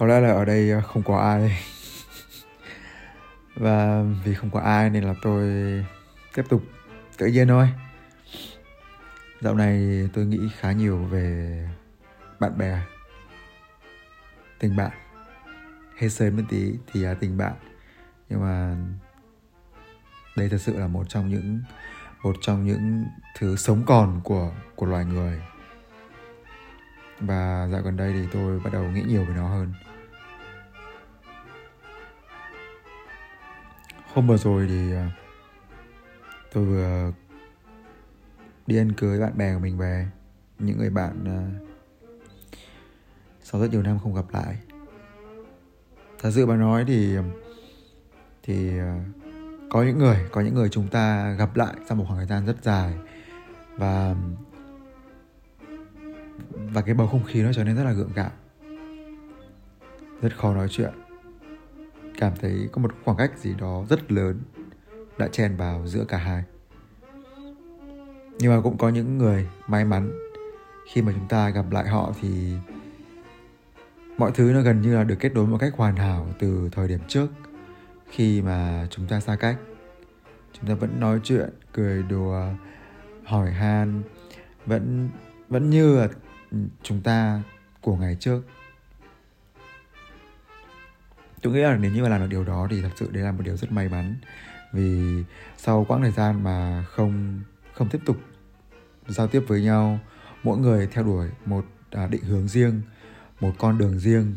có lẽ là ở đây ờ, không có ai. Và vì không có ai nên là tôi tiếp tục tự nhiên thôi. Dạo này tôi nghĩ khá nhiều về bạn bè, tình bạn. Hết sớm một tí thì là tình bạn. Nhưng mà đây thật sự là một trong những, một trong những thứ sống còn của của loài người. Và dạo gần đây thì tôi bắt đầu nghĩ nhiều về nó hơn. Hôm vừa rồi thì ờ, tôi vừa đi ăn cưới bạn bè của mình về. Những người bạn ờ, sau rất nhiều năm không gặp lại. Thật sự mà nói thì ờ, thì có những người, có những người chúng ta gặp lại sau một khoảng thời gian rất dài và và cái bầu không khí nó trở nên rất là gượng gạo. Rất khó nói chuyện cảm thấy có một khoảng cách gì đó rất lớn đã chen vào giữa cả hai. Nhưng mà cũng có những người may mắn, khi mà chúng ta gặp lại họ thì mọi thứ nó gần như là được kết nối một cách hoàn hảo từ thời điểm trước. Khi mà chúng ta xa cách, chúng ta vẫn nói chuyện, cười đùa, hỏi han, vẫn vẫn như là chúng ta của ngày trước tôi nghĩ là nếu như mà làm được điều đó thì thật sự đấy là một điều rất may mắn. Vì sau quãng thời gian mà không không tiếp tục giao tiếp với nhau mỗi người theo đuổi một à, định hướng riêng một con đường riêng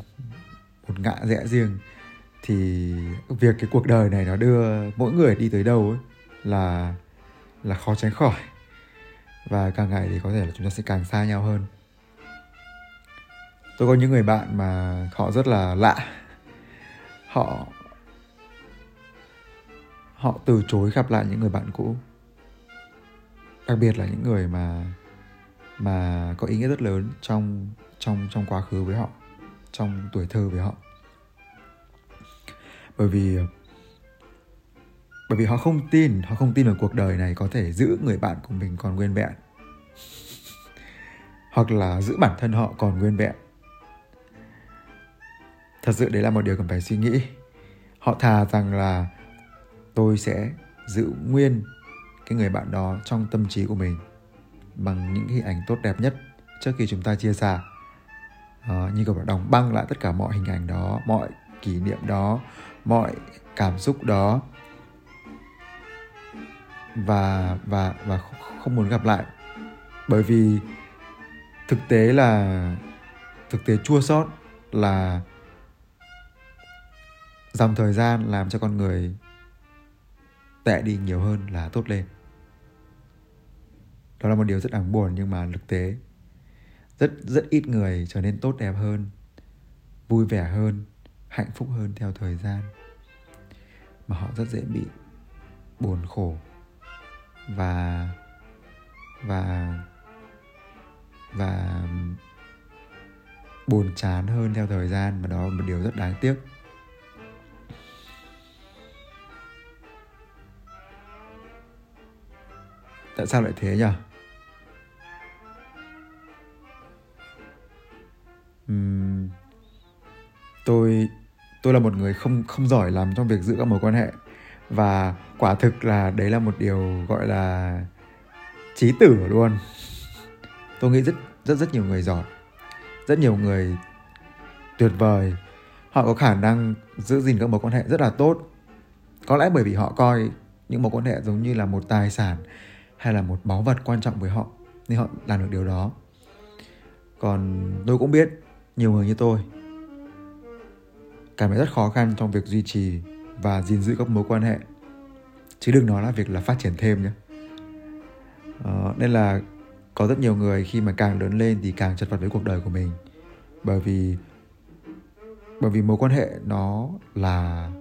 một ngã rẽ riêng thì việc cái cuộc đời này nó đưa mỗi người đi tới đâu ấy là là khó tránh khỏi. Và càng ngày thì có thể là chúng ta sẽ càng xa nhau hơn. Tôi có những người bạn mà họ rất là lạ họ họ từ chối gặp lại những người bạn cũ. Đặc biệt là những người mà mà có ý nghĩa rất lớn trong trong trong quá khứ với họ, trong tuổi thơ với họ. Bởi vì bởi vì họ không tin, họ không tin vào cuộc đời này có thể giữ người bạn của mình còn nguyên vẹn. Hoặc là giữ bản thân họ còn nguyên vẹn thật sự đấy là một điều cần phải suy nghĩ. Họ thà rằng là tôi sẽ giữ nguyên cái người bạn đó trong tâm trí của mình bằng những hình ảnh tốt đẹp nhất trước khi chúng ta chia xa à, ờ, như kiểu đóng băng lại tất cả mọi hình ảnh đó mọi kỷ niệm đó mọi cảm xúc đó. Và và và không muốn gặp lại. Bởi vì thực tế là thực tế chua sót là dòng thời gian làm cho con người tệ đi nhiều hơn là tốt lên. Đó là một điều rất đáng buồn nhưng mà thực tế, rất rất ít người trở nên tốt đẹp hơn, vui vẻ hơn, hạnh phúc hơn theo thời gian mà họ rất dễ bị buồn khổ và và và buồn chán hơn theo thời gian và đó là một điều rất đáng tiếc. Tại sao lại thế nhỉ? Uhm, tôi tôi là một người không không giỏi làm trong việc giữ các mối quan hệ. Và quả thực là đấy là một điều gọi là trí tử luôn. Tôi nghĩ rất rất rất nhiều người giỏi rất nhiều người tuyệt vời. Họ có khả năng giữ gìn các mối quan hệ rất là tốt. Có lẽ bởi vì họ coi những mối quan hệ giống như là một tài sản hay là một báu vật quan trọng với họ nên họ làm được điều đó. Còn tôi cũng biết nhiều người như tôi cảm thấy rất khó khăn trong việc duy trì và gìn giữ các mối quan hệ. Chứ đừng nói là việc là phát triển thêm nhé. Uh, nên là có rất nhiều người khi mà càng lớn lên thì càng chật vật với cuộc đời của mình. Bởi vì bởi vì mối quan hệ nó là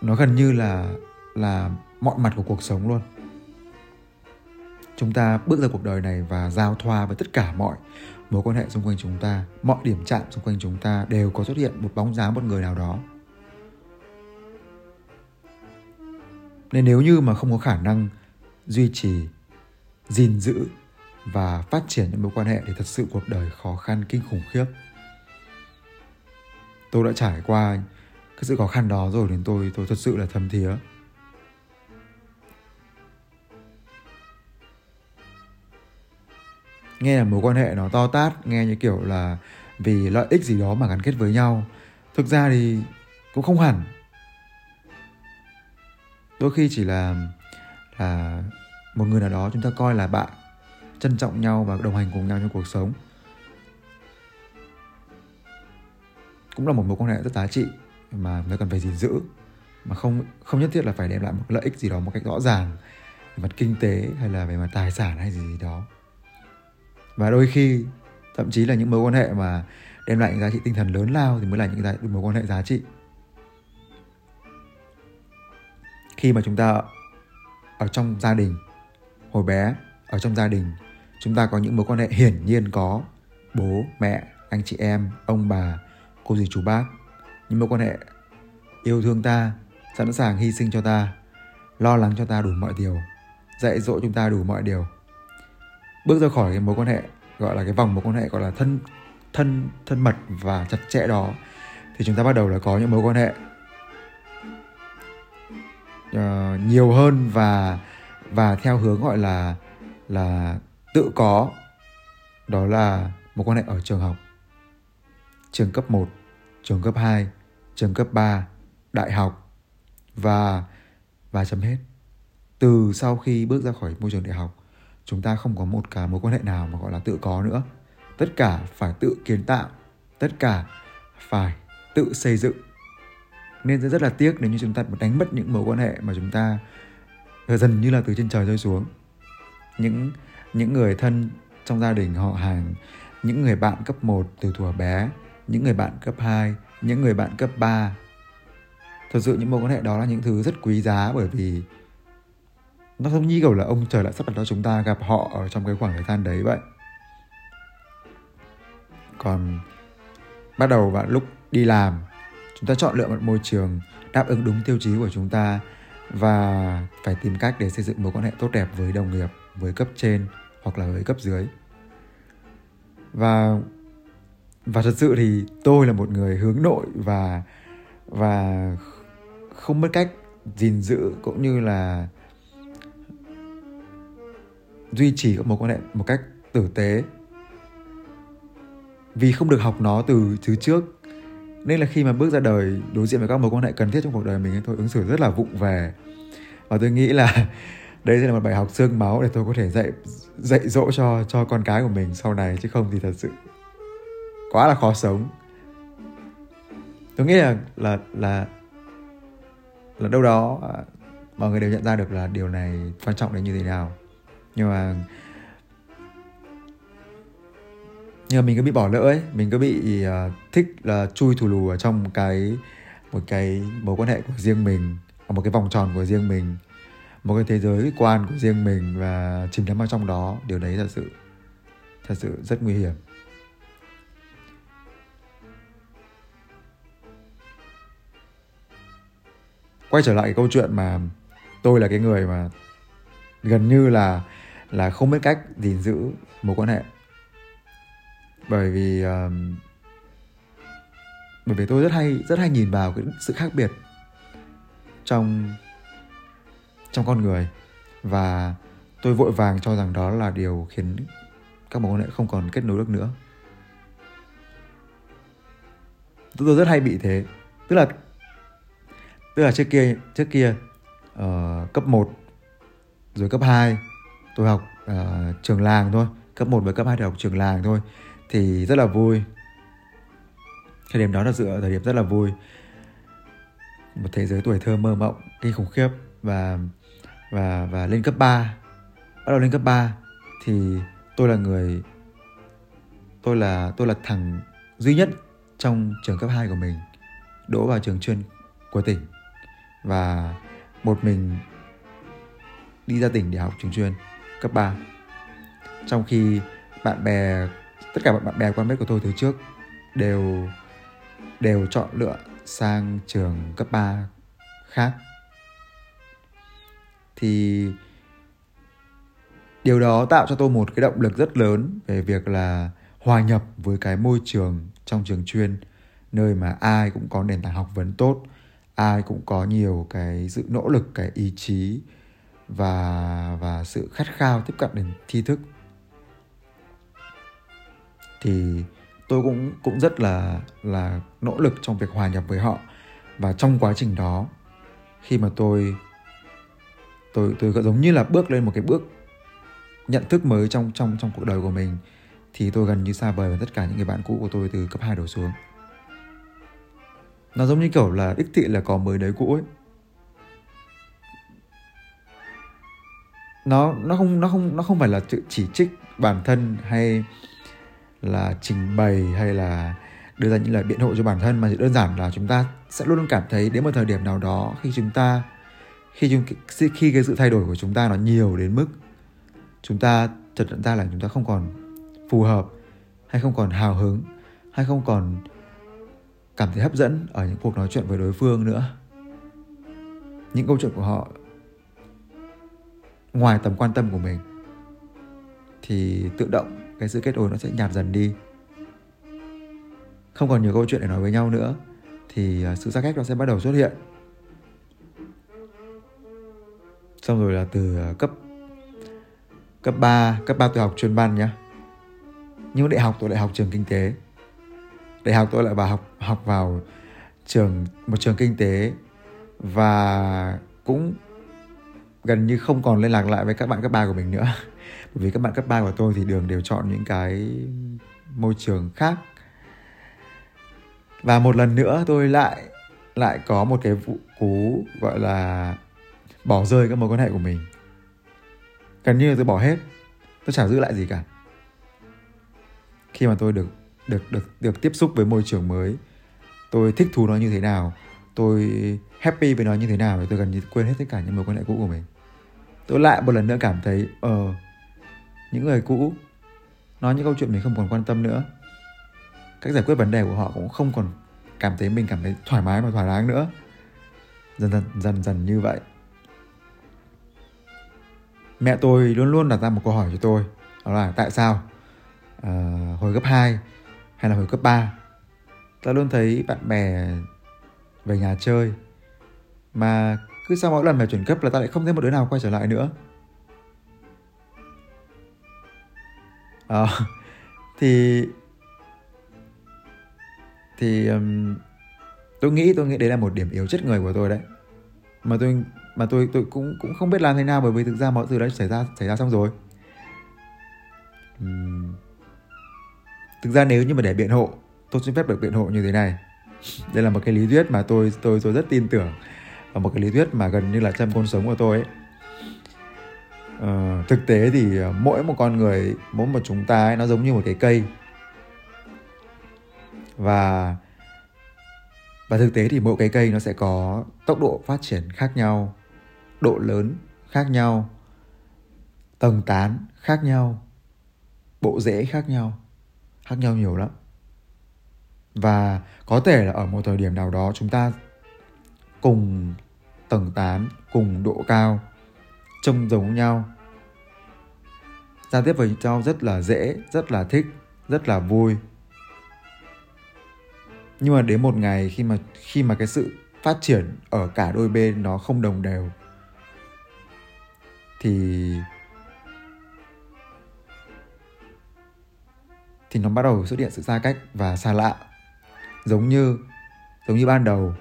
nó gần như là là mọi mặt của cuộc sống luôn chúng ta bước ra cuộc đời này và giao thoa với tất cả mọi mối quan hệ xung quanh chúng ta. Mọi điểm chạm xung quanh chúng ta đều có xuất hiện một bóng dáng một người nào đó. Nên nếu như mà không có khả năng duy trì, gìn giữ và phát triển những mối quan hệ thì thật sự cuộc đời khó khăn, kinh khủng khiếp. Tôi đã trải qua cái sự khó khăn đó rồi nên tôi tôi thật sự là thấm thía. Nghe là mối quan hệ nó to tát, nghe như kiểu là vì lợi ích gì đó mà gắn kết với nhau. Thực ra thì cũng không hẳn. Đôi khi chỉ là là một người nào đó chúng ta coi là bạn, trân trọng nhau và đồng hành cùng nhau trong cuộc sống. Cũng là một mối quan hệ rất giá trị mà người cần phải gìn giữ, mà không không nhất thiết là phải đem lại một lợi ích gì đó một cách rõ ràng về mặt kinh tế hay là về mặt tài sản hay gì gì đó và đôi khi thậm chí là những mối quan hệ mà đem lại những giá trị tinh thần lớn lao thì mới là những giá, mối quan hệ giá trị. Khi mà chúng ta ở trong gia đình hồi bé ở trong gia đình chúng ta có những mối quan hệ hiển nhiên có bố mẹ anh chị em ông bà cô dì chú bác. Những mối quan hệ yêu thương ta sẵn sàng hy sinh cho ta lo lắng cho ta đủ mọi điều dạy dỗ chúng ta đủ mọi điều bước ra khỏi cái mối quan hệ gọi là cái vòng mối quan hệ gọi là thân thân thân mật và chặt chẽ đó thì chúng ta bắt đầu là có những mối quan hệ uh, nhiều hơn và và theo hướng gọi là là tự có đó là mối quan hệ ở trường học trường cấp 1, trường cấp 2, trường cấp 3, đại học và và chấm hết. Từ sau khi bước ra khỏi môi trường đại học, chúng ta không có một cái mối quan hệ nào mà gọi là tự có nữa. Tất cả phải tự kiến tạo, tất cả phải tự xây dựng. Nên rất là tiếc nếu như chúng ta đánh mất những mối quan hệ mà chúng ta ờ, dần như là từ trên trời rơi xuống. Những những người thân trong gia đình họ hàng, những người bạn cấp 1 từ thuở bé những người bạn cấp 2, những người bạn cấp 3. Thật sự những mối quan hệ đó là những thứ rất quý giá bởi vì nó giống như kiểu là ông trời lại sắp đặt cho chúng ta gặp họ ở trong cái khoảng thời gian đấy vậy. Còn bắt đầu vào lúc đi làm, chúng ta chọn lựa một môi trường đáp ứng đúng tiêu chí của chúng ta và phải tìm cách để xây dựng mối quan hệ tốt đẹp với đồng nghiệp, với cấp trên hoặc là với cấp dưới. Và và thật sự thì tôi là một người hướng nội và và không mất cách gìn giữ cũng như là duy trì các mối quan hệ một cách tử tế. Vì không được học nó từ thứ trước, nên là khi mà bước ra đời, đối diện với các mối quan hệ cần thiết trong cuộc đời mình tôi ứng xử rất là vụng về. Và tôi nghĩ là đây sẽ là một bài học xương máu để tôi có thể dạy dạy dỗ cho cho con cái của mình sau này, chứ không thì thật sự quá là khó sống. Tôi nghĩ là là là là đâu đó à, mọi người đều nhận ra được là điều này quan trọng đến như thế nào nhưng mà nhưng mà mình cứ bị bỏ lỡ ấy. Mình cứ bị uh, thích là chui thù lù ở trong cái một cái mối quan hệ của riêng mình một cái vòng tròn của riêng mình một cái thế giới quan của riêng mình và chìm đắm vào trong đó. Điều đấy thật sự thật sự rất nguy hiểm. Quay trở lại cái câu chuyện mà tôi là cái người mà gần như là là không biết cách gìn giữ mối quan hệ. Bởi vì um, bởi vì tôi rất hay rất hay nhìn vào cái sự khác biệt trong trong con người. Và tôi vội vàng cho rằng đó là điều khiến các mối quan hệ không còn kết nối được nữa. Tôi rất hay bị thế. Tức là tức là trước kia trước kia uh, cấp 1 rồi cấp 2 tôi học uh, trường làng thôi cấp 1 với cấp 2 thì học trường làng thôi thì rất là vui. Thời điểm đó là dựa thời điểm rất là vui. Một thế giới tuổi thơ mơ mộng kinh khủng khiếp và và và lên cấp 3 bắt đầu lên cấp 3 thì tôi là người tôi là tôi là thằng duy nhất trong trường cấp 2 của mình đỗ vào trường chuyên của tỉnh. Và một mình đi ra tỉnh để học trường chuyên cấp 3 trong khi bạn bè, tất cả bạn bè quan biết của tôi từ trước đều đều chọn lựa sang trường cấp 3 khác. Thì điều đó tạo cho tôi một cái động lực rất lớn về việc là hòa nhập với cái môi trường trong trường chuyên, nơi mà ai cũng có nền tảng học vấn tốt, ai cũng có nhiều cái sự nỗ lực, cái ý chí và và sự khát khao tiếp cận đến tri thức. Thì tôi cũng cũng rất là là nỗ lực trong việc hòa nhập với họ. Và trong quá trình đó, khi mà tôi tôi tôi giống như là bước lên một cái bước nhận thức mới trong trong trong cuộc đời của mình, thì tôi gần như xa vời với tất cả những người bạn cũ của tôi từ cấp 2 đổ xuống. Nó giống như kiểu là đích thị là có mới đấy cũ ấy. Nó nó không nó không nó không phải là chỉ trích bản thân hay là trình bày hay là đưa ra những lời biện hộ cho bản thân, mà chỉ đơn giản là chúng ta sẽ luôn luôn cảm thấy đến một thời điểm nào đó khi chúng ta, khi chúng, khi cái sự thay đổi của chúng ta nó nhiều đến mức chúng ta chợt nhận ra là chúng ta không còn phù hợp hay không còn hào hứng hay không còn cảm thấy hấp dẫn ở những cuộc nói chuyện với đối phương nữa. Những câu chuyện của họ ngoài tầm quan tâm của mình thì tự động cái sự kết nối nó sẽ nhạt dần đi. Không còn nhiều câu chuyện để nói với nhau nữa thì à, sự xa cách nó sẽ bắt đầu xuất hiện. Xong rồi là từ à, cấp cấp 3, cấp 3 tôi học chuyên văn nhá. Nhưng đại học tôi lại học trường kinh tế. Đại học tôi lại vào học học vào trường một trường kinh tế. Và cũng gần như không còn liên lạc lại với các bạn cấp ba của mình nữa. Bởi vì các bạn cấp ba của tôi thì đường đều chọn những cái môi trường khác. Và một lần nữa tôi lại lại có một cái vụ cú, gọi là, bỏ rơi các mối quan hệ của mình. Gần như là tôi bỏ hết. Tôi chẳng giữ lại gì cả. Khi mà tôi được được được được tiếp xúc với môi trường mới, tôi thích thú nó như thế nào, tôi happy với nó như thế nào thì tôi gần như quên hết tất cả những mối quan hệ cũ của mình tôi lại một lần nữa cảm thấy ờ uh, những người cũ nói những câu chuyện mình không còn quan tâm nữa. Cách giải quyết vấn đề của họ cũng không còn cảm thấy mình cảm thấy thoải mái và thỏa đáng nữa. Dần dần dần dần như vậy. Mẹ tôi luôn luôn đặt ra một câu hỏi cho tôi đó là tại sao? Uh, hồi cấp 2 hay là hồi cấp 3 ta luôn thấy bạn bè về nhà chơi mà cứ sau mỗi lần phải chuyển cấp là ta lại không thấy một đứa nào quay trở lại nữa. À, thì thì um, tôi nghĩ tôi nghĩ đấy là một điểm yếu chất người của tôi đấy. Mà tôi mà tôi tôi cũng cũng không biết làm thế nào bởi vì thực ra mọi thứ đã xảy ra xảy ra xong rồi. Uhm. thực ra nếu như mà để biện hộ tôi xin phép được biện hộ như thế này. Đây là một cái lý thuyết mà tôi tôi tôi rất tin tưởng và một cái lý thuyết mà gần như là trăm con sống của tôi ấy. Uh, thực tế thì mỗi một con người mỗi một chúng ta ấy, nó giống như một cái cây. Và và thực tế thì mỗi cái cây nó sẽ có tốc độ phát triển khác nhau độ lớn khác nhau tầng tán khác nhau bộ rễ khác nhau khác nhau nhiều lắm. Và có thể là ở một thời điểm nào đó chúng ta cùng tầng tán cùng độ cao, trông giống nhau. Giao tiếp với nhau rất là dễ, rất là thích, rất là vui. Nhưng mà đến một ngày khi mà khi mà cái sự phát triển ở cả đôi bên nó không đồng đều, thì thì nó bắt đầu xuất hiện sự xa cách và xa lạ. Giống như giống như ban đầu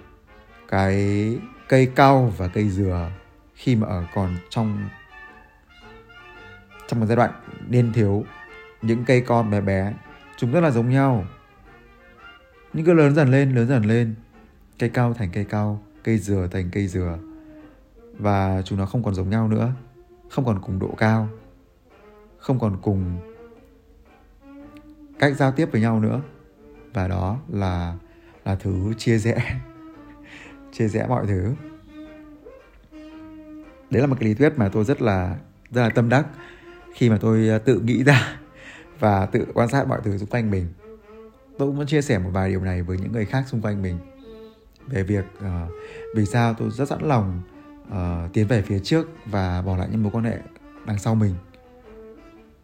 cái cây cao và cây dừa khi mà ở còn trong trong một giai đoạn niên thiếu. Những cây con bé bé, chúng rất là giống nhau. Nhưng cứ lớn dần lên, lớn dần lên. Cây cao thành cây cao, cây dừa thành cây dừa. Và chúng nó không còn giống nhau nữa. Không còn cùng độ cao. Không còn cùng cách giao tiếp với nhau nữa. Và đó là là thứ chia rẽ chia rẽ mọi thứ. Đấy là một cái lý thuyết mà tôi rất là rất là tâm đắc khi mà tôi à, tự nghĩ ra và tự quan sát mọi thứ xung quanh mình. Tôi cũng muốn chia sẻ một vài điều này với những người khác xung quanh mình về việc uh, vì sao tôi rất sẵn lòng uh, tiến về phía trước và bỏ lại những mối quan hệ đằng sau mình.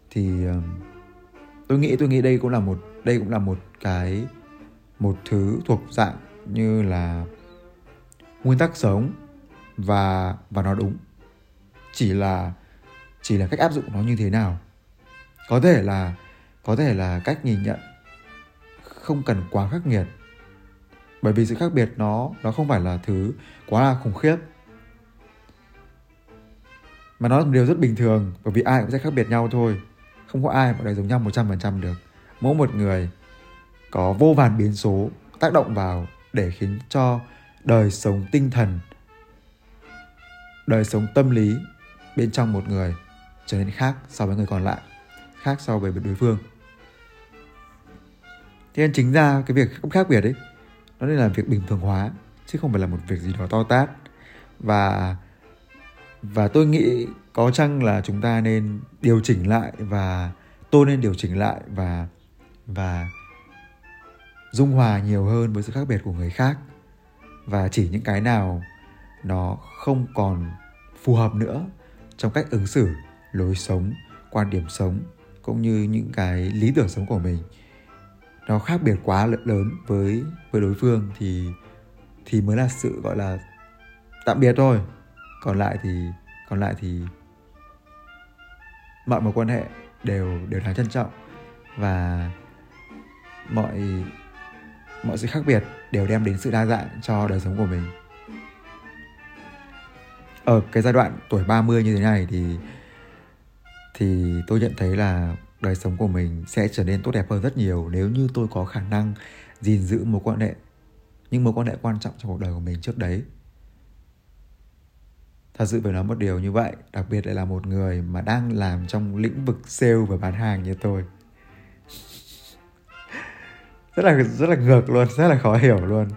Thì uh, tôi nghĩ tôi nghĩ đây cũng là một đây cũng là một cái một thứ thuộc dạng như là nguyên tắc sống và và nó đúng. Chỉ là chỉ là cách áp dụng nó như thế nào. Có thể là, có thể là cách nhìn nhận không cần quá khắc nghiệt. Bởi vì sự khác biệt nó nó không phải là thứ quá là khủng khiếp. Mà nó là một điều rất bình thường, bởi vì ai cũng sẽ khác biệt nhau thôi. Không có ai mà đời giống nhau 100% được. Mỗi một người có vô vàn biến số tác động vào để khiến cho đời sống tinh thần. Đời sống tâm lý bên trong một người trở nên khác so với người còn lại, khác so với đối phương. Thế nên chính ra cái việc khác biệt ấy, nó nên là việc bình thường hóa, chứ không phải là một việc gì đó to tát. Và và tôi nghĩ có chăng là chúng ta nên điều chỉnh lại và tôi nên điều chỉnh lại và và dung hòa nhiều hơn với sự khác biệt của người khác và chỉ những cái nào nó không còn phù hợp nữa trong cách ứng xử, lối sống, quan điểm sống, cũng như những cái lý tưởng sống của mình, nó khác biệt quá lớn với với đối phương thì thì mới là sự, gọi là, tạm biệt thôi. Còn lại thì, còn lại thì mọi mối quan hệ đều đều đáng trân trọng và mọi mọi sự khác biệt đều đem đến sự đa dạng cho đời sống của mình. Ở cái giai đoạn tuổi 30 như thế này thì thì tôi nhận thấy là đời sống của mình sẽ trở nên tốt đẹp hơn rất nhiều nếu như tôi có khả năng gìn giữ mối quan hệ, những mối quan hệ quan trọng trong cuộc đời của mình trước đấy. Thật sự phải nói một điều như vậy, đặc biệt lại là một người mà đang làm trong lĩnh vực sale và bán hàng như tôi rất là rất là ngược luôn rất là khó hiểu luôn.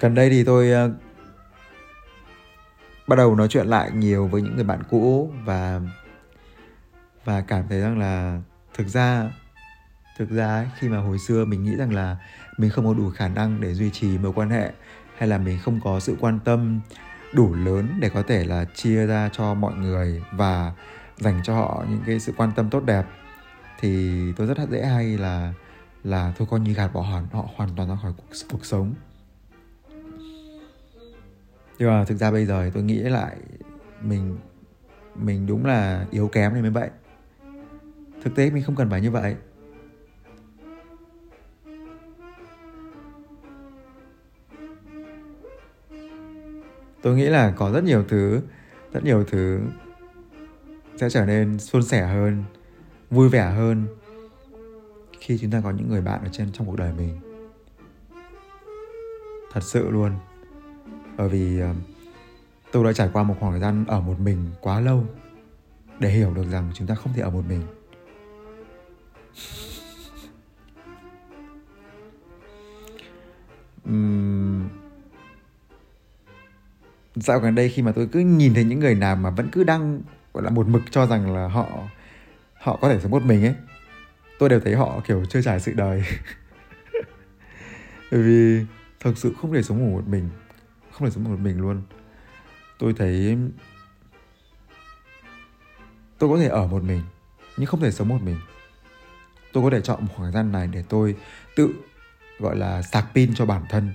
Gần đây thì tôi uh, bắt đầu nói chuyện lại nhiều với những người bạn cũ và và cảm thấy rằng là thực ra thực ra khi mà hồi xưa mình nghĩ rằng là mình không có đủ khả năng để duy trì mối quan hệ hay là mình không có sự quan tâm đủ lớn để có thể là chia ra cho mọi người và dành cho họ những cái sự quan tâm tốt đẹp thì tôi rất dễ hay là là thôi coi như gạt bỏ hoàn họ hoàn toàn ra khỏi cuộc, cuộc sống. Nhưng mà thực ra bây giờ tôi nghĩ lại mình mình đúng là yếu kém nên mới vậy. Thực tế mình không cần phải như vậy. Tôi nghĩ là có rất nhiều thứ, rất nhiều thứ sẽ trở nên suôn sẻ hơn, vui vẻ hơn khi chúng ta có những người bạn ở trên trong cuộc đời mình. Thật sự luôn. Bởi vì ờ, tôi đã trải qua một khoảng thời gian ở một mình quá lâu để hiểu được rằng chúng ta không thể ở một mình. Uhm dạo gần đây khi mà tôi cứ nhìn thấy những người nào mà vẫn cứ đang, gọi là, một mực cho rằng là họ họ có thể sống một mình ấy, tôi đều thấy họ, kiểu chưa trải sự đời. Bởi vì thực sự không thể sống ngủ một mình, không thể sống một mình luôn. Tôi thấy tôi có thể ở một mình, nhưng không thể sống một mình. Tôi có thể chọn một khoảng gian này để tôi tự, gọi là, sạc pin cho bản thân,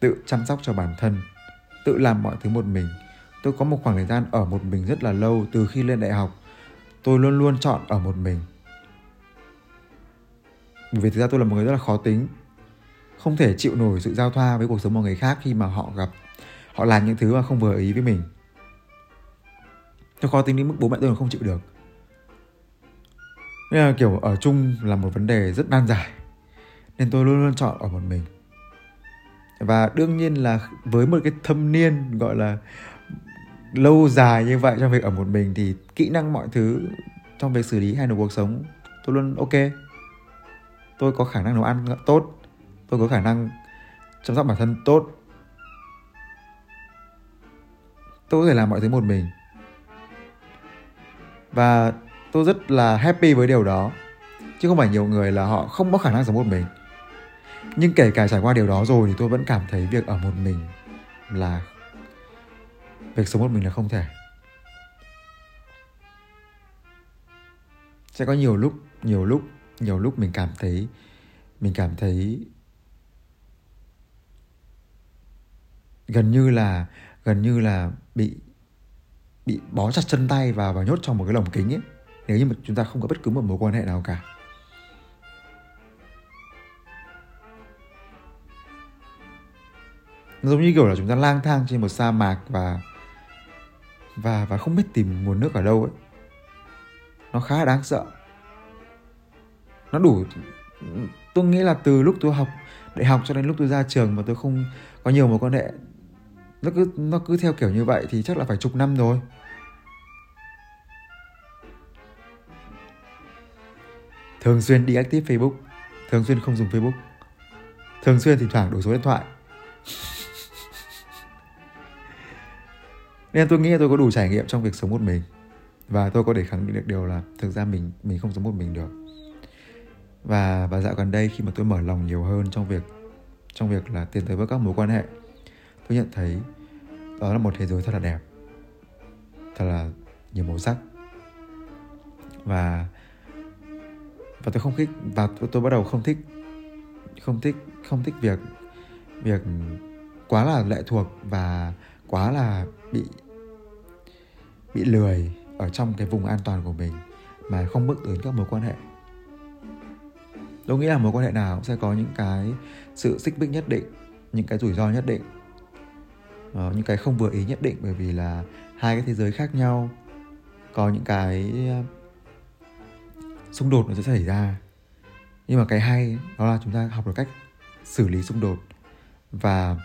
tự chăm sóc cho bản thân tự làm mọi thứ một mình. Tôi có một khoảng thời gian ở một mình rất là lâu từ khi lên đại học. Tôi luôn luôn chọn ở một mình. Bởi vì thực ra tôi là một người rất là khó tính. Không thể chịu nổi sự giao thoa với cuộc sống của người khác khi mà họ gặp, họ làm những thứ mà không vừa ý với mình. Tôi khó tính đến mức bố mẹ tôi không chịu được. Nên là kiểu ở chung là một vấn đề rất nan giải. Nên tôi luôn luôn chọn ở một mình và đương nhiên là với một cái thâm niên, gọi là, lâu dài như vậy trong việc ở một mình thì kỹ năng mọi thứ trong việc xử lý hay là cuộc sống, tôi luôn ok. Tôi có khả năng nấu ăn tốt, tôi có khả năng chăm sóc bản thân tốt. Tôi có thể làm mọi thứ một mình. Và tôi rất là happy với điều đó. Chứ không phải nhiều người là họ không có khả năng sống một mình nhưng kể cả trải qua điều đó rồi thì tôi vẫn cảm thấy việc ở một mình là việc sống một mình là không thể. Sẽ có nhiều lúc nhiều lúc nhiều lúc mình cảm thấy, mình cảm thấy gần như là, gần như là bị bị bó chặt chân tay và và nhốt trong một cái lồng kính ấy. Nếu như mà chúng ta không có bất cứ một mối quan hệ nào cả. Nó giống như kiểu là chúng ta lang thang trên một sa mạc và và và không biết tìm nguồn nước ở đâu ấy. Nó khá là đáng sợ. Nó đủ, tôi nghĩ là từ lúc tôi học đại học cho đến lúc tôi ra trường mà tôi không có nhiều mối quan hệ. Nó cứ nó cứ theo kiểu như vậy thì chắc là phải chục năm rồi. Thường xuyên đi active Facebook, thường xuyên không dùng Facebook. Thường xuyên thỉnh thoảng đổi số điện thoại. Nên tôi nghĩ là tôi có đủ trải nghiệm trong việc sống một mình. Và tôi có thể khẳng định được điều là thực ra mình mình không sống một mình được. Và và dạo gần đây khi mà tôi mở lòng nhiều hơn trong việc trong việc là tiến tới với các mối quan hệ tôi nhận thấy đó là một thế giới thật là đẹp. Thật là nhiều màu sắc. Và và tôi không thích và tôi, tôi bắt đầu không thích không thích không thích việc việc quá là lệ thuộc và quá là bị bị lười ở trong cái vùng an toàn của mình mà không bước đến các mối quan hệ. Tôi nghĩ là mối quan hệ nào cũng sẽ có những cái sự xích bích nhất định những cái rủi ro nhất định uh, những cái không vừa ý nhất định bởi vì là hai cái thế giới khác nhau có những cái ờ, xung đột nó sẽ xảy ra. Nhưng mà cái hay đó là chúng ta học được cách xử lý xung đột và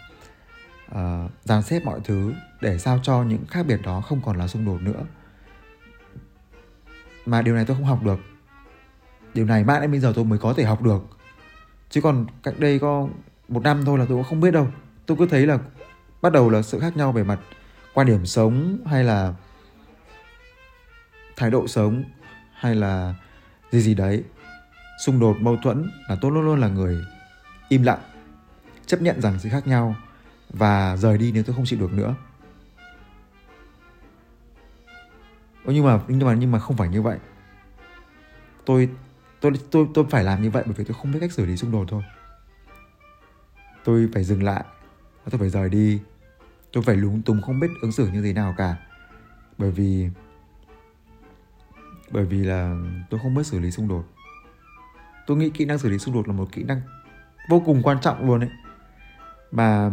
uh, dàn xếp mọi thứ để sao cho những khác biệt đó không còn là xung đột nữa. Mà điều này tôi không học được. Điều này mãi đến bây giờ tôi mới có thể học được. Chứ còn cách đây có một năm thôi là tôi cũng không biết đâu. Tôi cứ thấy là bắt đầu là sự khác nhau về mặt quan điểm sống hay là thái độ sống hay là gì gì đấy. Xung đột mâu thuẫn là tôi luôn luôn là người im lặng chấp nhận rằng sự khác nhau và rời đi nếu tôi không chịu được nữa. Ô, nhưng mà nhưng mà nhưng mà không phải như vậy. Tôi tôi tôi tôi phải làm như vậy bởi vì tôi không biết cách xử lý xung đột thôi. Tôi phải dừng lại tôi phải rời đi. Tôi phải lúng túng không biết ứng xử như thế nào cả. Bởi vì bởi vì là tôi không biết xử lý xung đột. Tôi nghĩ kỹ năng xử lý xung đột là một kỹ năng vô cùng quan trọng luôn ấy. Mà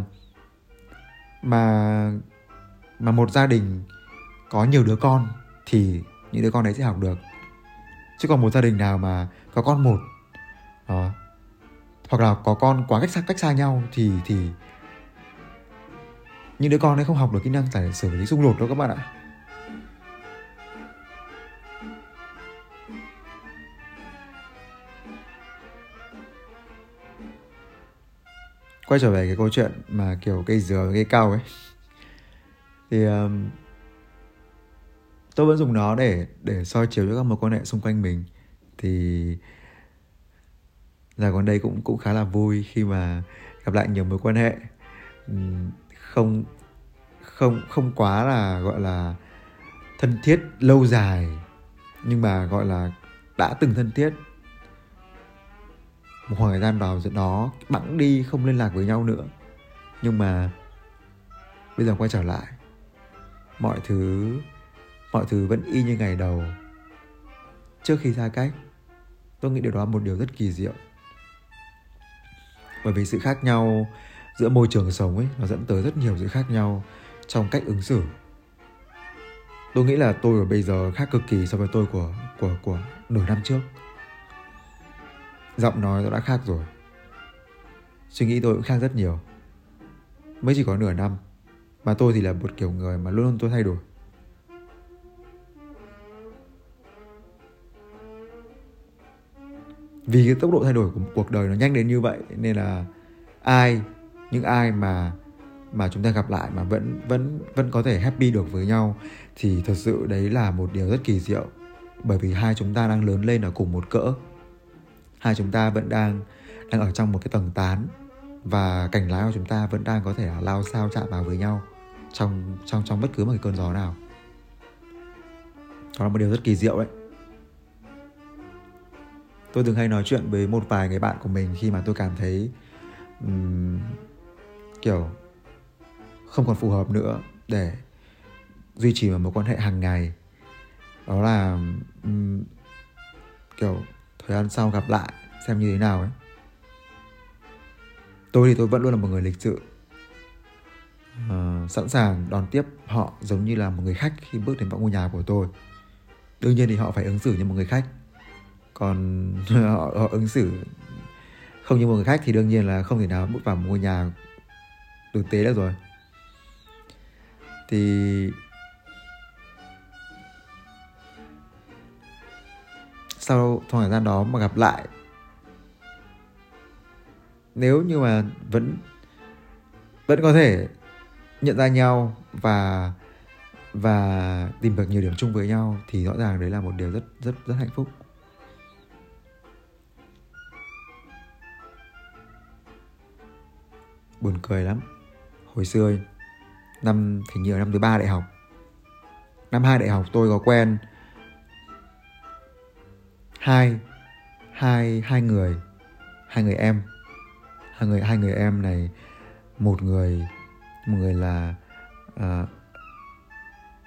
mà mà một gia đình có nhiều đứa con thì những đứa con đấy sẽ học được. Chứ còn một gia đình nào mà có con một đó, hoặc là có con quá cách xa cách xa nhau thì thì những đứa con đấy không học được kỹ năng giải xử lý xung đột đâu các bạn ạ. Quay trở về cái câu chuyện mà kiểu cây dừa cây cao ấy. Thì um, tôi vẫn dùng nó để để soi chiếu cho các mối quan hệ xung quanh mình. Thì là còn đây cũng cũng khá là vui khi mà gặp lại nhiều mối quan hệ. Không không không quá là gọi là thân thiết lâu dài nhưng mà gọi là đã từng thân thiết một khoảng thời gian vào đó, bẵng đi không liên lạc với nhau nữa. Nhưng mà bây giờ quay trở lại, mọi thứ mọi thứ vẫn y như ngày đầu. Trước khi xa cách, tôi nghĩ điều đó là một điều rất kỳ diệu. Bởi vì sự khác nhau giữa môi trường sống ấy, nó dẫn tới rất nhiều sự khác nhau trong cách ứng xử. Tôi nghĩ là tôi ở bây giờ khác cực kỳ so với tôi của của của nửa năm trước giọng nói nó đã khác rồi. Suy nghĩ tôi cũng khác rất nhiều. Mới chỉ có nửa năm, mà tôi thì là một kiểu người mà luôn luôn tôi thay đổi. Vì cái tốc độ thay đổi của cuộc đời nó nhanh đến như vậy, nên là ai, những ai mà mà chúng ta gặp lại mà vẫn vẫn vẫn có thể happy được với nhau thì thật sự đấy là một điều rất kỳ diệu. Bởi vì hai chúng ta đang lớn lên ở cùng một cỡ hai chúng ta vẫn đang đang ở trong một cái tầng tán và cảnh lái của chúng ta vẫn đang có thể là lao sao chạm vào với nhau trong trong trong bất cứ một cái cơn gió nào. Đó là một điều rất kỳ diệu đấy tôi thường hay nói chuyện với một vài người bạn của mình khi mà tôi cảm thấy um, kiểu không còn phù hợp nữa để duy trì một mối quan hệ hàng ngày. Đó là um, kiểu thời gian sau gặp lại xem như thế nào ấy. Tôi thì tôi vẫn luôn là một người lịch sự. Uh, sẵn sàng đón tiếp họ giống như là một người khách khi bước đến vào ngôi nhà của tôi. Đương nhiên thì họ phải ứng xử như một người khách. Còn họ, họ ứng xử không như một người khách thì đương nhiên là không thể nào bước vào một ngôi nhà tử tế được rồi. Thì sau trong thời gian đó mà gặp lại. Nếu như mà vẫn vẫn có thể nhận ra nhau và và tìm được nhiều điểm chung với nhau thì rõ ràng đấy là một điều rất rất rất hạnh phúc. Buồn cười lắm. Hồi xưa, năm thì nhiều năm thứ ba đại học. Năm hai đại học tôi có quen hai hai hai người hai người em. Hai người hai người em này một người một người là uh,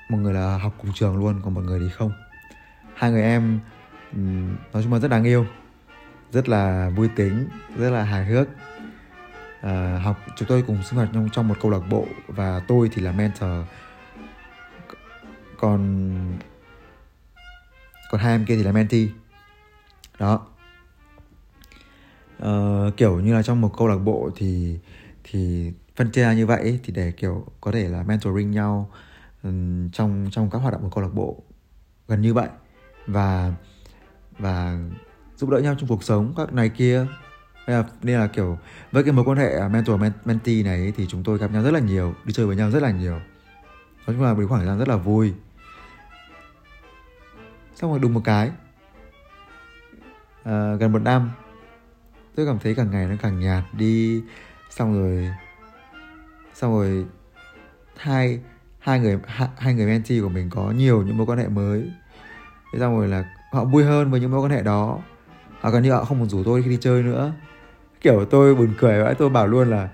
một người là học cùng trường luôn còn một người thì không. Hai người em um, nói chung là rất đáng yêu rất là vui tính rất là hài hước. Uh, học chúng tôi cùng sinh hoạt trong trong một câu lạc bộ và tôi thì là mentor. Còn còn hai em kia thì là mentee đó. Uh, kiểu như là trong một câu lạc bộ thì thì phân chia như vậy thì để kiểu có thể là mentoring nhau um, trong trong các hoạt động của câu lạc bộ gần như vậy và và giúp đỡ nhau trong cuộc sống các này kia. Nên là, nên là kiểu với cái mối quan hệ à, mentor mentee này thì chúng tôi gặp nhau rất là nhiều đi chơi với nhau rất là nhiều. Nói chung là một khoảng thời gian rất là vui. Xong rồi đùng một cái uh, gần một năm. Tôi cảm thấy càng ngày nó càng nhạt đi. Xong rồi xong rồi hai hai người hai người mentee của mình có nhiều những mối quan hệ mới. Thế xong rồi là họ vui hơn với những mối quan hệ đó. Họ gần như họ không muốn rủ tôi khi đi chơi nữa. Kiểu tôi buồn cười vậy tôi bảo luôn là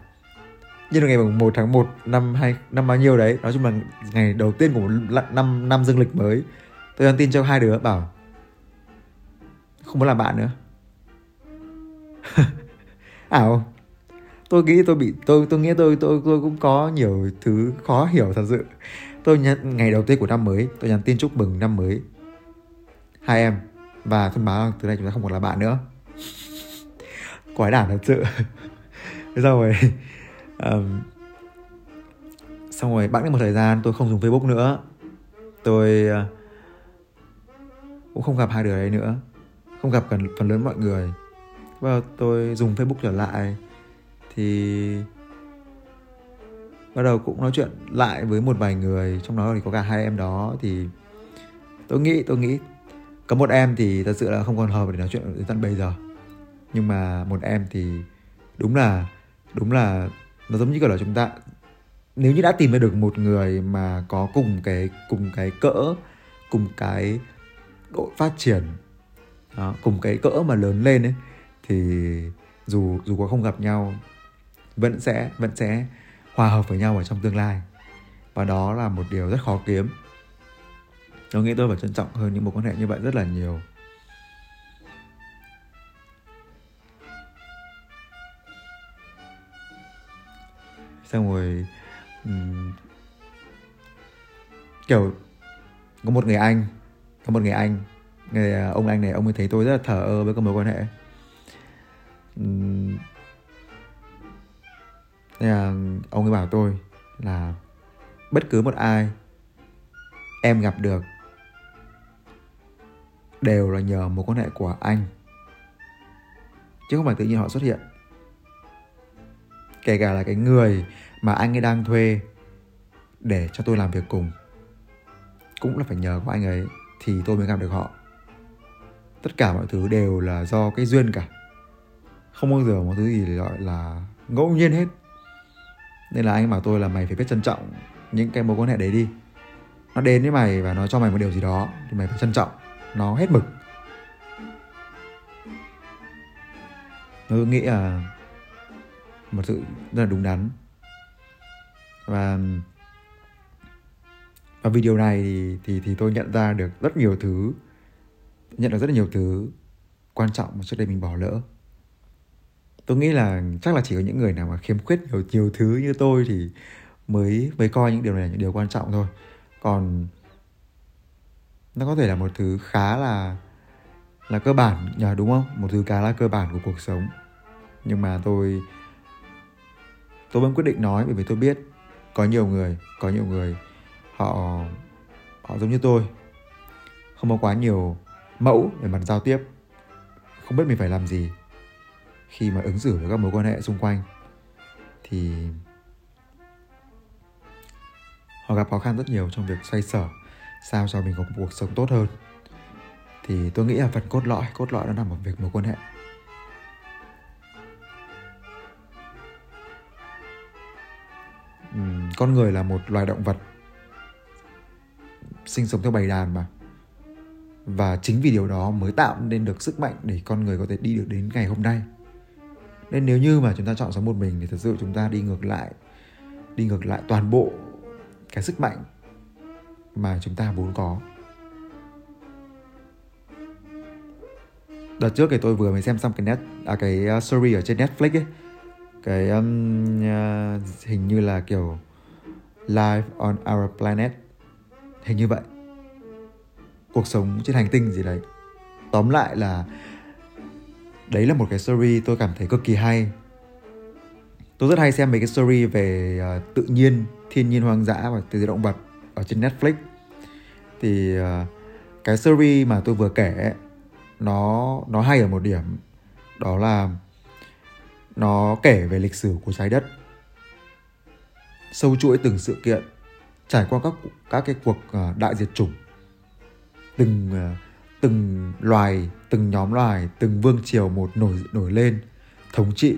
như là ngày mùng 1 tháng 1 năm hai năm bao nhiêu đấy. Nói chung là ngày đầu tiên của một năm năm dương lịch mới. Tôi nhắn tin cho hai đứa bảo không muốn làm bạn nữa. Ảo tôi nghĩ tôi bị tôi tôi nghĩ tôi tôi tôi cũng có nhiều thứ khó hiểu thật sự. Tôi nhận ngày đầu tiên của năm mới tôi nhắn tin chúc mừng năm mới. Hai em và thông báo từ nay chúng ta không còn là bạn nữa. Quái đản thật sự. Xong rồi um, xong rồi bẵng được một thời gian tôi không dùng facebook nữa. Tôi uh, cũng không gặp hai đứa đấy nữa không gặp gần phần lớn mọi người. Và tôi dùng facebook trở lại. Thì bắt đầu cũng nói chuyện lại với một vài người, trong đó thì có cả hai em đó. Thì tôi nghĩ tôi nghĩ có một em thì thật sự là không còn hợp để nói chuyện đến tận bây giờ. Nhưng mà một em thì đúng là đúng là nó giống như kiểu là chúng ta, nếu như đã tìm được một người mà có cùng cái cùng cái cỡ, cùng cái độ phát triển đó, cùng cái cỡ mà lớn lên ấy thì dù dù có không gặp nhau vẫn sẽ vẫn sẽ hòa hợp với nhau ở trong tương lai. Và đó là một điều rất khó kiếm. Tôi nghĩ tôi phải trân trọng hơn những mối quan hệ như vậy rất là nhiều. Xong rồi um, kiểu có một người anh có một người anh người à, ông anh này, ông ấy thấy tôi rất là thờ ơ với các mối quan hệ. Nên là ông ấy bảo tôi là bất cứ một ai em gặp được đều là nhờ mối quan hệ của anh. Chứ không phải tự nhiên họ xuất hiện. Kể cả là cái người mà anh ấy đang thuê để cho tôi làm việc cùng, cũng là phải nhờ của anh ấy thì tôi mới gặp được họ tất cả mọi thứ đều là do cái duyên cả. Không bao giờ một thứ gì gọi là ngẫu nhiên hết. Nên là anh bảo tôi là mày phải biết trân trọng những cái mối quan hệ đấy đi. Nó đến với mày và nó cho mày một điều gì đó thì mày phải trân trọng. Nó hết mực. Tôi nghĩ là một sự rất là đúng đắn. Và và vì điều này thì thì thì tôi nhận ra được rất nhiều thứ nhận được rất là nhiều thứ quan trọng mà trước đây mình bỏ lỡ. Tôi nghĩ là chắc là chỉ có những người nào mà khiếm khuyết nhiều nhiều thứ như tôi thì mới mới coi những điều này là những điều quan trọng thôi. Còn nó có thể là một thứ khá là là cơ bản nhờ, đúng không? Một thứ khá là cơ bản của cuộc sống. Nhưng mà tôi tôi vẫn quyết định nói bởi vì tôi biết có nhiều người, có nhiều người họ họ giống như tôi. Không có quá nhiều mẫu về mặt giao tiếp. Không biết mình phải làm gì. Khi mà ứng xử với các mối quan hệ xung quanh, thì họ gặp khó khăn rất nhiều trong việc xoay sở sao cho mình có một cuộc sống tốt hơn. Thì tôi nghĩ là phần cốt lõi cốt lõi nó nằm ở việc mối quan hệ. Con người là một loài động vật sinh sống theo bầy đàn mà và chính vì điều đó mới tạo nên được sức mạnh để con người có thể đi được đến ngày hôm nay. Nên nếu như mà chúng ta chọn sống một mình thì thật sự chúng ta đi ngược lại đi ngược lại toàn bộ cái sức mạnh mà chúng ta vốn có. Đợt trước thì tôi vừa mới xem xong cái net à cái uh, story ở trên Netflix ấy. Cái um, uh, hình như là kiểu life on our planet. Hình như vậy cuộc sống trên hành tinh gì đấy. Tóm lại là đấy là một cái story tôi cảm thấy cực kỳ hay. Tôi rất hay xem mấy cái story về uh, tự nhiên thiên nhiên hoang dã và từ động vật ở trên Netflix. Thì uh, cái story mà tôi vừa kể nó nó hay ở một điểm đó là nó kể về lịch sử của trái đất. Sâu chuỗi từng sự kiện trải qua các các cái cuộc uh, đại diệt chủng từng ờ, từng loài từng nhóm loài từng vương triều một nổi nổi lên thống trị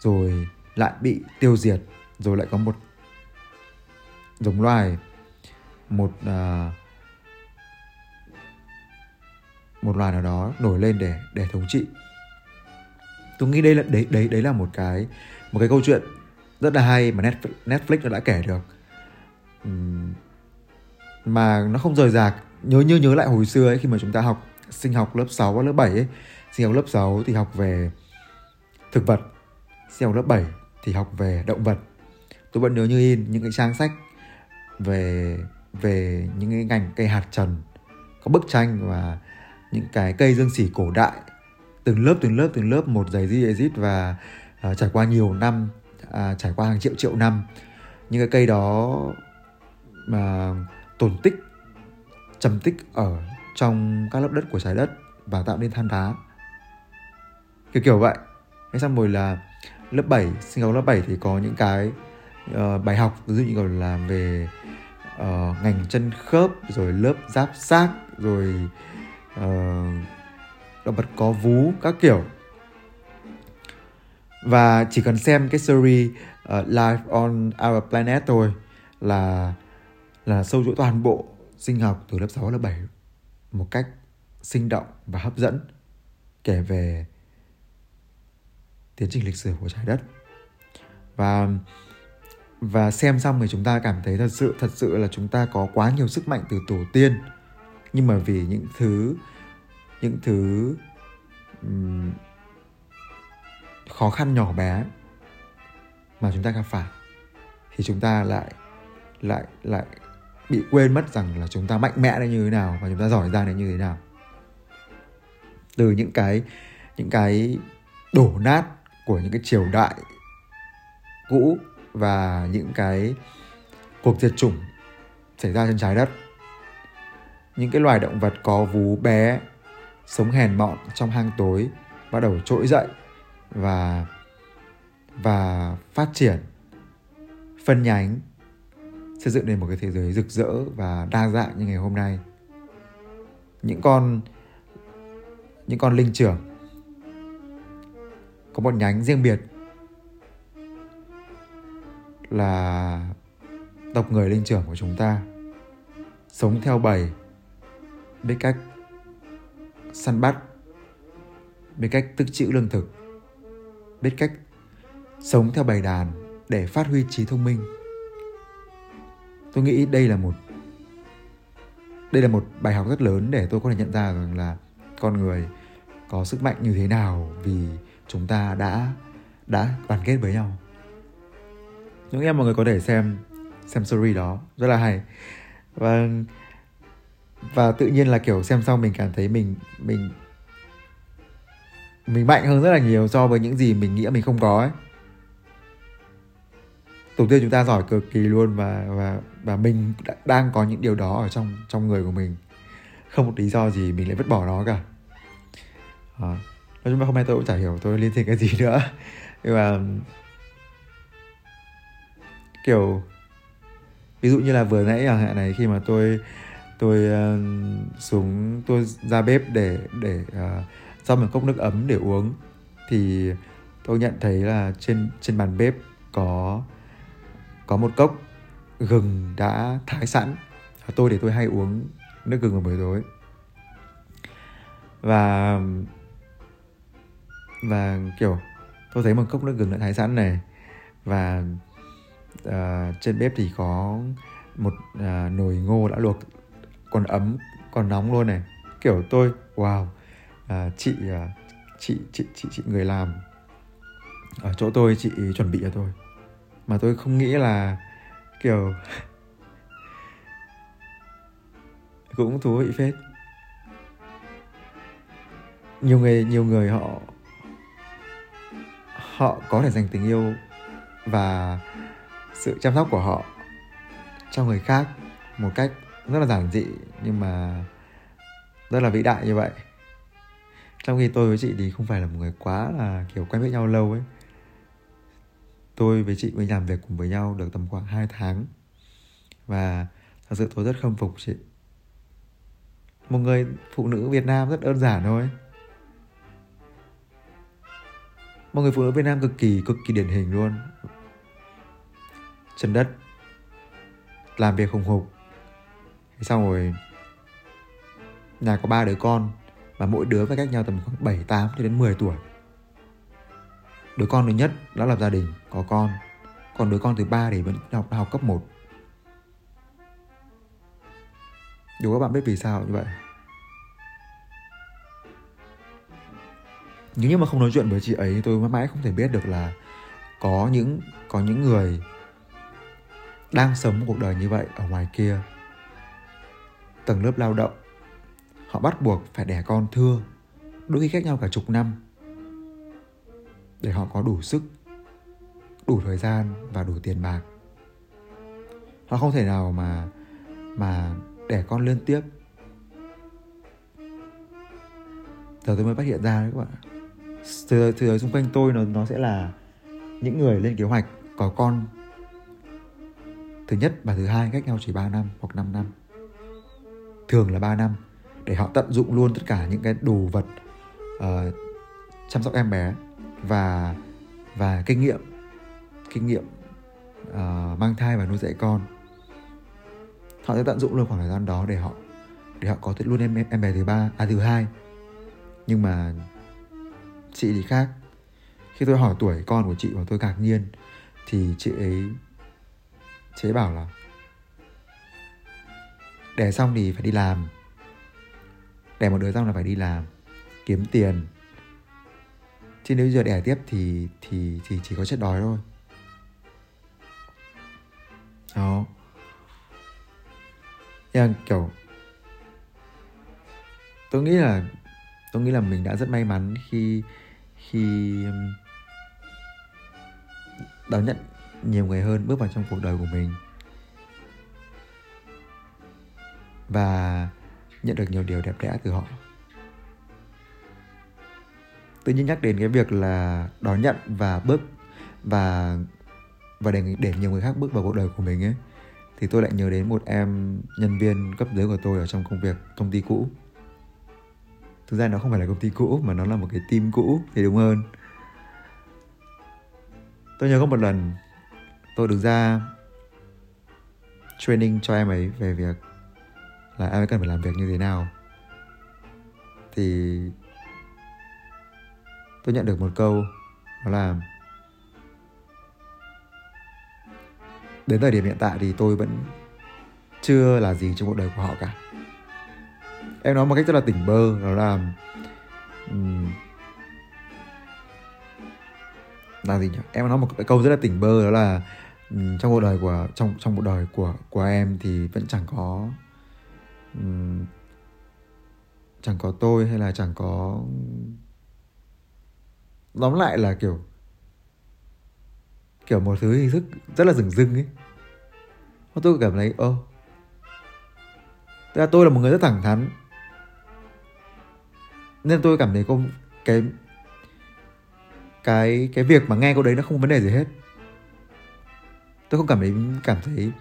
rồi lại bị tiêu diệt rồi lại có một giống loài một uh, một loài nào đó nổi lên để để thống trị. Tôi nghĩ đây là đấy đấy đấy là một cái một cái câu chuyện rất là hay mà Netflix, Netflix nó đã kể được. Uhm, mà nó không rời rạc nhớ như nhớ lại hồi xưa ấy khi mà chúng ta học sinh học lớp 6 và lớp 7 ấy sinh học lớp 6 thì học về thực vật sinh học lớp 7 thì học về động vật. Tôi vẫn nhớ như in những cái trang sách về về những cái ngành cây hạt trần có bức tranh và những cái cây dương xỉ cổ đại. Từng lớp từng lớp từng lớp một giày di exit và uh, trải qua nhiều năm uh, trải qua hàng triệu triệu năm. Những cái cây đó mà tồn tích trầm tích ở trong các lớp đất của trái đất và tạo nên than đá. Kiểu kiểu vậy. Thế xong rồi là lớp 7 sinh học lớp 7 thì có những cái uh, bài học ví dụ như còn là về uh, ngành chân khớp rồi lớp giáp xác rồi uh, động vật có vú các kiểu. Và chỉ cần xem cái series uh, Life on Our Planet thôi là là sâu chuỗi toàn bộ sinh học từ lớp 6 lớp 7 một cách sinh động và hấp dẫn kể về tiến trình lịch sử của trái đất. Và và xem xong thì chúng ta cảm thấy thật sự thật sự là chúng ta có quá nhiều sức mạnh từ tổ tiên. Nhưng mà vì những thứ những thứ um, khó khăn nhỏ bé mà chúng ta gặp phải thì chúng ta lại lại lại bị quên mất rằng là chúng ta mạnh mẽ đến như thế nào và chúng ta giỏi giang đến như thế nào. Từ những cái những cái đổ nát của những cái triều đại cũ và những cái cuộc diệt chủng xảy ra trên trái đất, những cái loài động vật có vú bé sống hèn mọn trong hang tối bắt đầu trỗi dậy và và phát triển, phân nhánh xây dựng nên một cái thế giới rực rỡ và đa dạng như ngày hôm nay. Những con những con linh trưởng, có một nhánh riêng biệt là tộc người linh trưởng của chúng ta, sống theo bầy biết cách săn bắt, biết cách tích trữ lương thực, biết cách sống theo bầy đàn để phát huy trí thông minh tôi nghĩ đây là một đây là một bài học rất lớn để tôi có thể nhận ra rằng là con người có sức mạnh như thế nào vì chúng ta đã đã đoàn kết với nhau. Những em, mọi người có thể xem xem story đó, rất là hay. Và và tự nhiên là kiểu xem xong mình cảm thấy mình mình mình mạnh hơn rất là nhiều so với những gì mình nghĩ mình không có ấy tổ tiên chúng ta giỏi cực kỳ luôn và và và mình đang có những điều đó ở trong trong người của mình. Không một lý do gì mình lại vứt bỏ nó cả. À, nói chung là hôm nay tôi cũng chả hiểu tôi liên thêm cái gì nữa. Nhưng mà kiểu ví dụ như là vừa nãy chẳng hạn này khi mà tôi tôi uh, xuống tôi ra bếp để để ờ, uh, rót một cốc nước ấm để uống thì tôi nhận thấy là trên trên bàn bếp có có một cốc gừng đã thái sẵn. Tôi để tôi hay uống nước gừng vào buổi tối. Và và kiểu tôi thấy một cốc nước gừng đã thái sẵn này. Và uh, trên bếp thì có một uh, nồi ngô đã luộc còn ấm còn nóng luôn này. Kiểu tôi wow uh, chị uh, chị chị chị chị người làm. Ở chỗ tôi chị chuẩn bị cho tôi mà tôi không nghĩ là, kiểu, cũng thú vị phết. Nhiều người nhiều người họ họ có thể dành tình yêu và sự chăm sóc của họ cho người khác một cách rất là giản dị nhưng mà rất là vĩ đại như vậy. Trong khi tôi với chị thì không phải là một người quá là, kiểu, quen biết nhau lâu ấy tôi với chị mới làm việc cùng với nhau được tầm khoảng 2 tháng. Và thật sự tôi rất khâm phục chị. Một người phụ nữ Việt Nam rất đơn giản thôi. Một người phụ nữ Việt Nam cực kỳ cực kỳ điển hình luôn. Chân đất làm việc hùng hục. Xong rồi nhà có ba đứa con và mỗi đứa phải cách nhau tầm khoảng 7, 8 cho đến 10 tuổi đứa con thứ nhất đã lập gia đình, có con. Còn đứa con thứ ba thì vẫn học học cấp 1 Dù các bạn biết vì sao như vậy. Nếu như mà không nói chuyện với chị ấy, tôi mãi mãi không thể biết được là có những có những người đang sống một cuộc đời như vậy ở ngoài kia. Tầng lớp lao động, họ bắt buộc phải đẻ con thưa, đôi khi cách nhau cả chục năm để họ có đủ sức đủ thời gian và đủ tiền bạc. Họ không thể nào mà mà đẻ con liên tiếp. Giờ tôi mới phát hiện ra đấy các bạn từ từ xung quanh tôi nó nó sẽ là những người lên kế hoạch có con thứ nhất và thứ hai cách nhau chỉ 3 năm hoặc 5 năm. Thường là 3 năm để họ tận dụng luôn tất cả những cái đồ vật uh, chăm sóc em bé và và kinh nghiệm kinh nghiệm uh, mang thai và nuôi dạy con. Họ sẽ tận dụng luôn khoảng thời gian đó để họ để họ có thể luôn em em bé thứ ba à thứ hai. Nhưng mà chị thì khác. Khi tôi hỏi tuổi con của chị và tôi ngạc nhiên thì chị ấy chị ấy bảo là đẻ xong thì phải đi làm. Đẻ một đứa xong là phải đi làm kiếm tiền chứ nếu giờ đẻ tiếp thì thì thì chỉ có chết đói thôi. Đó. Nhưng kiểu, tôi nghĩ là, tôi nghĩ là mình đã rất may mắn khi khi um, đón nhận nhiều người hơn bước vào trong cuộc đời của mình. Và nhận được nhiều điều đẹp đẽ từ họ tự nhiên nhắc đến cái việc là đón nhận và bước và và để để nhiều người khác bước vào cuộc đời của mình ấy, thì tôi lại nhớ đến một em nhân viên cấp dưới của tôi ở trong công việc công ty cũ. Thực ra nó không phải là công ty cũ, mà nó là một cái team cũ, thì đúng hơn. Tôi nhớ có một lần tôi được ra training cho em ấy về việc là em ấy cần phải làm việc như thế nào. Thì tôi nhận được một câu đó là đến thời điểm hiện tại thì tôi vẫn chưa là gì trong cuộc đời của họ cả. Em nói một cách rất là tỉnh bơ đó là um, là gì nhỉ? Em nói một cái câu rất là tỉnh bơ đó là um, trong cuộc đời của trong trong cuộc đời của của em thì vẫn chẳng có um, chẳng có tôi hay là chẳng có tóm lại là kiểu kiểu một thứ hình thức rất là rừng rưng ấy. Tôi cảm thấy ô tức là tôi là một người rất thẳng thắn. Nên tôi cảm thấy có cái cái cái việc mà nghe câu đấy nó không vấn đề gì hết. Tôi không cảm thấy cảm thấy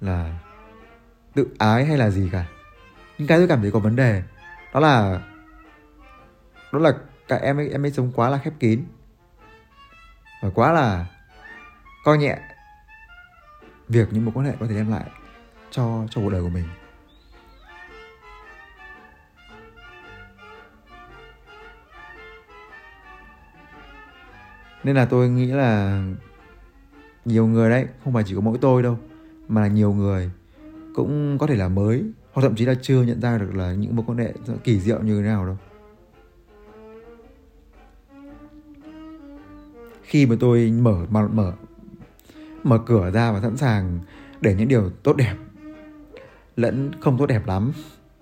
là tự ái hay là gì cả. Nhưng cái tôi cảm thấy có vấn đề, đó là đó là cả em ấy em ấy sống quá là khép kín. Và quá là coi nhẹ việc những mối quan hệ có thể đem lại cho cho cuộc đời của mình. Nên là tôi nghĩ là nhiều người đấy, không phải chỉ có mỗi tôi đâu, mà là nhiều người cũng có thể là mới, hoặc thậm chí là chưa nhận ra được là những mối quan hệ kỳ diệu như thế nào đâu. Khi mà tôi mở mở mở mở cửa ra và sẵn sàng để những điều tốt đẹp. Lẫn không tốt đẹp lắm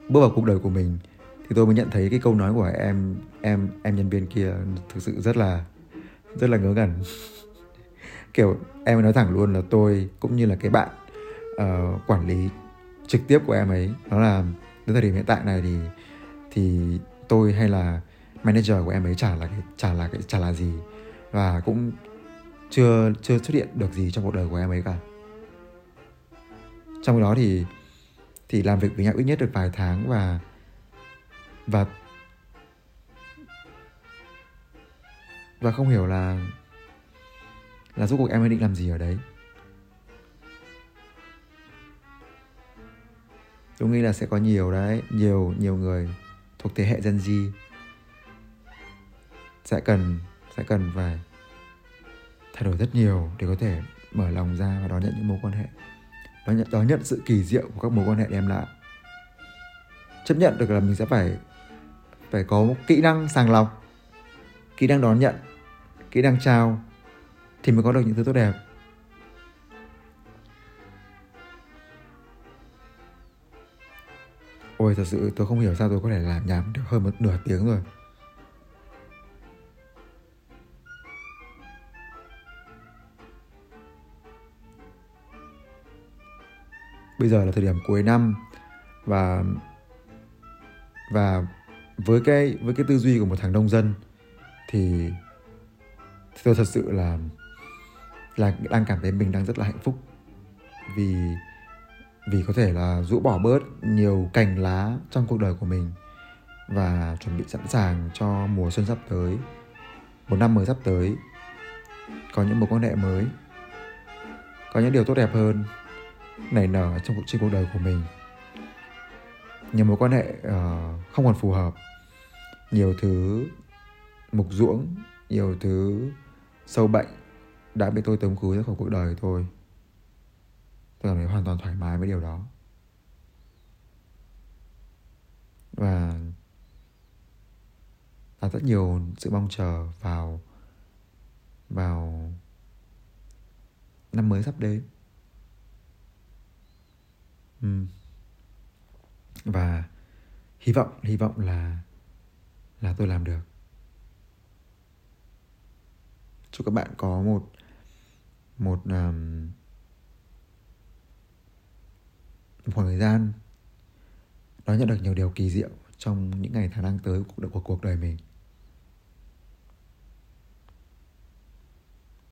bước vào cuộc đời của mình thì tôi mới nhận thấy cái câu nói của em em em nhân viên kia thực sự rất là rất là ngớ ngẩn. Kiểu em nói thẳng luôn là tôi cũng như là cái bạn uh, quản lý trực tiếp của em ấy đó là đến thời điểm hiện tại này thì thì tôi hay là manager của em ấy chả là cái chả là cái chả là gì và cũng chưa chưa xuất hiện được gì trong cuộc đời của em ấy cả. Trong đó thì thì làm việc với nhau ít nhất được vài tháng và và và không hiểu là là rốt cuộc em ấy định làm gì ở đấy. Tôi nghĩ là sẽ có nhiều đấy, nhiều nhiều người thuộc thế hệ Gen Z sẽ cần sẽ cần phải thay đổi rất nhiều để có thể mở lòng ra và đón nhận những mối quan hệ. Đón nhận đón nhận sự kỳ diệu của các mối quan hệ đem lại. Chấp nhận được là mình sẽ phải phải có một kỹ năng sàng lọc, kỹ năng đón nhận, kỹ năng trao thì mới có được những thứ tốt đẹp. Ôi, thật sự tôi không hiểu sao tôi có thể làm nhảm được hơn một nửa tiếng rồi. Bây giờ là thời điểm cuối năm và và với cái với cái tư duy của một thằng nông dân thì, thì tôi thật sự là là đang cảm thấy mình đang rất là hạnh phúc. Vì vì có thể là rũ bỏ bớt nhiều cành lá trong cuộc đời của mình và chuẩn bị sẵn sàng cho mùa xuân sắp tới. Một năm mới sắp tới có những mối quan hệ mới có những điều tốt đẹp hơn nảy nở trong cuộc trên cuộc đời của mình. Nhiều mối quan hệ uh, không còn phù hợp. Nhiều thứ mục ruỗng nhiều thứ sâu bệnh đã bị tôi tống khứ ra khỏi cuộc đời tôi tôi cảm thấy hoàn toàn thoải mái với điều đó. Và là rất nhiều sự mong chờ vào vào năm mới sắp đến. Ừ. và hy vọng hy vọng là là tôi làm được. Chúc các bạn có một một um, một khoảng thời gian đón nhận được nhiều điều kỳ diệu trong những ngày tháng đang tới của, của cuộc đời mình.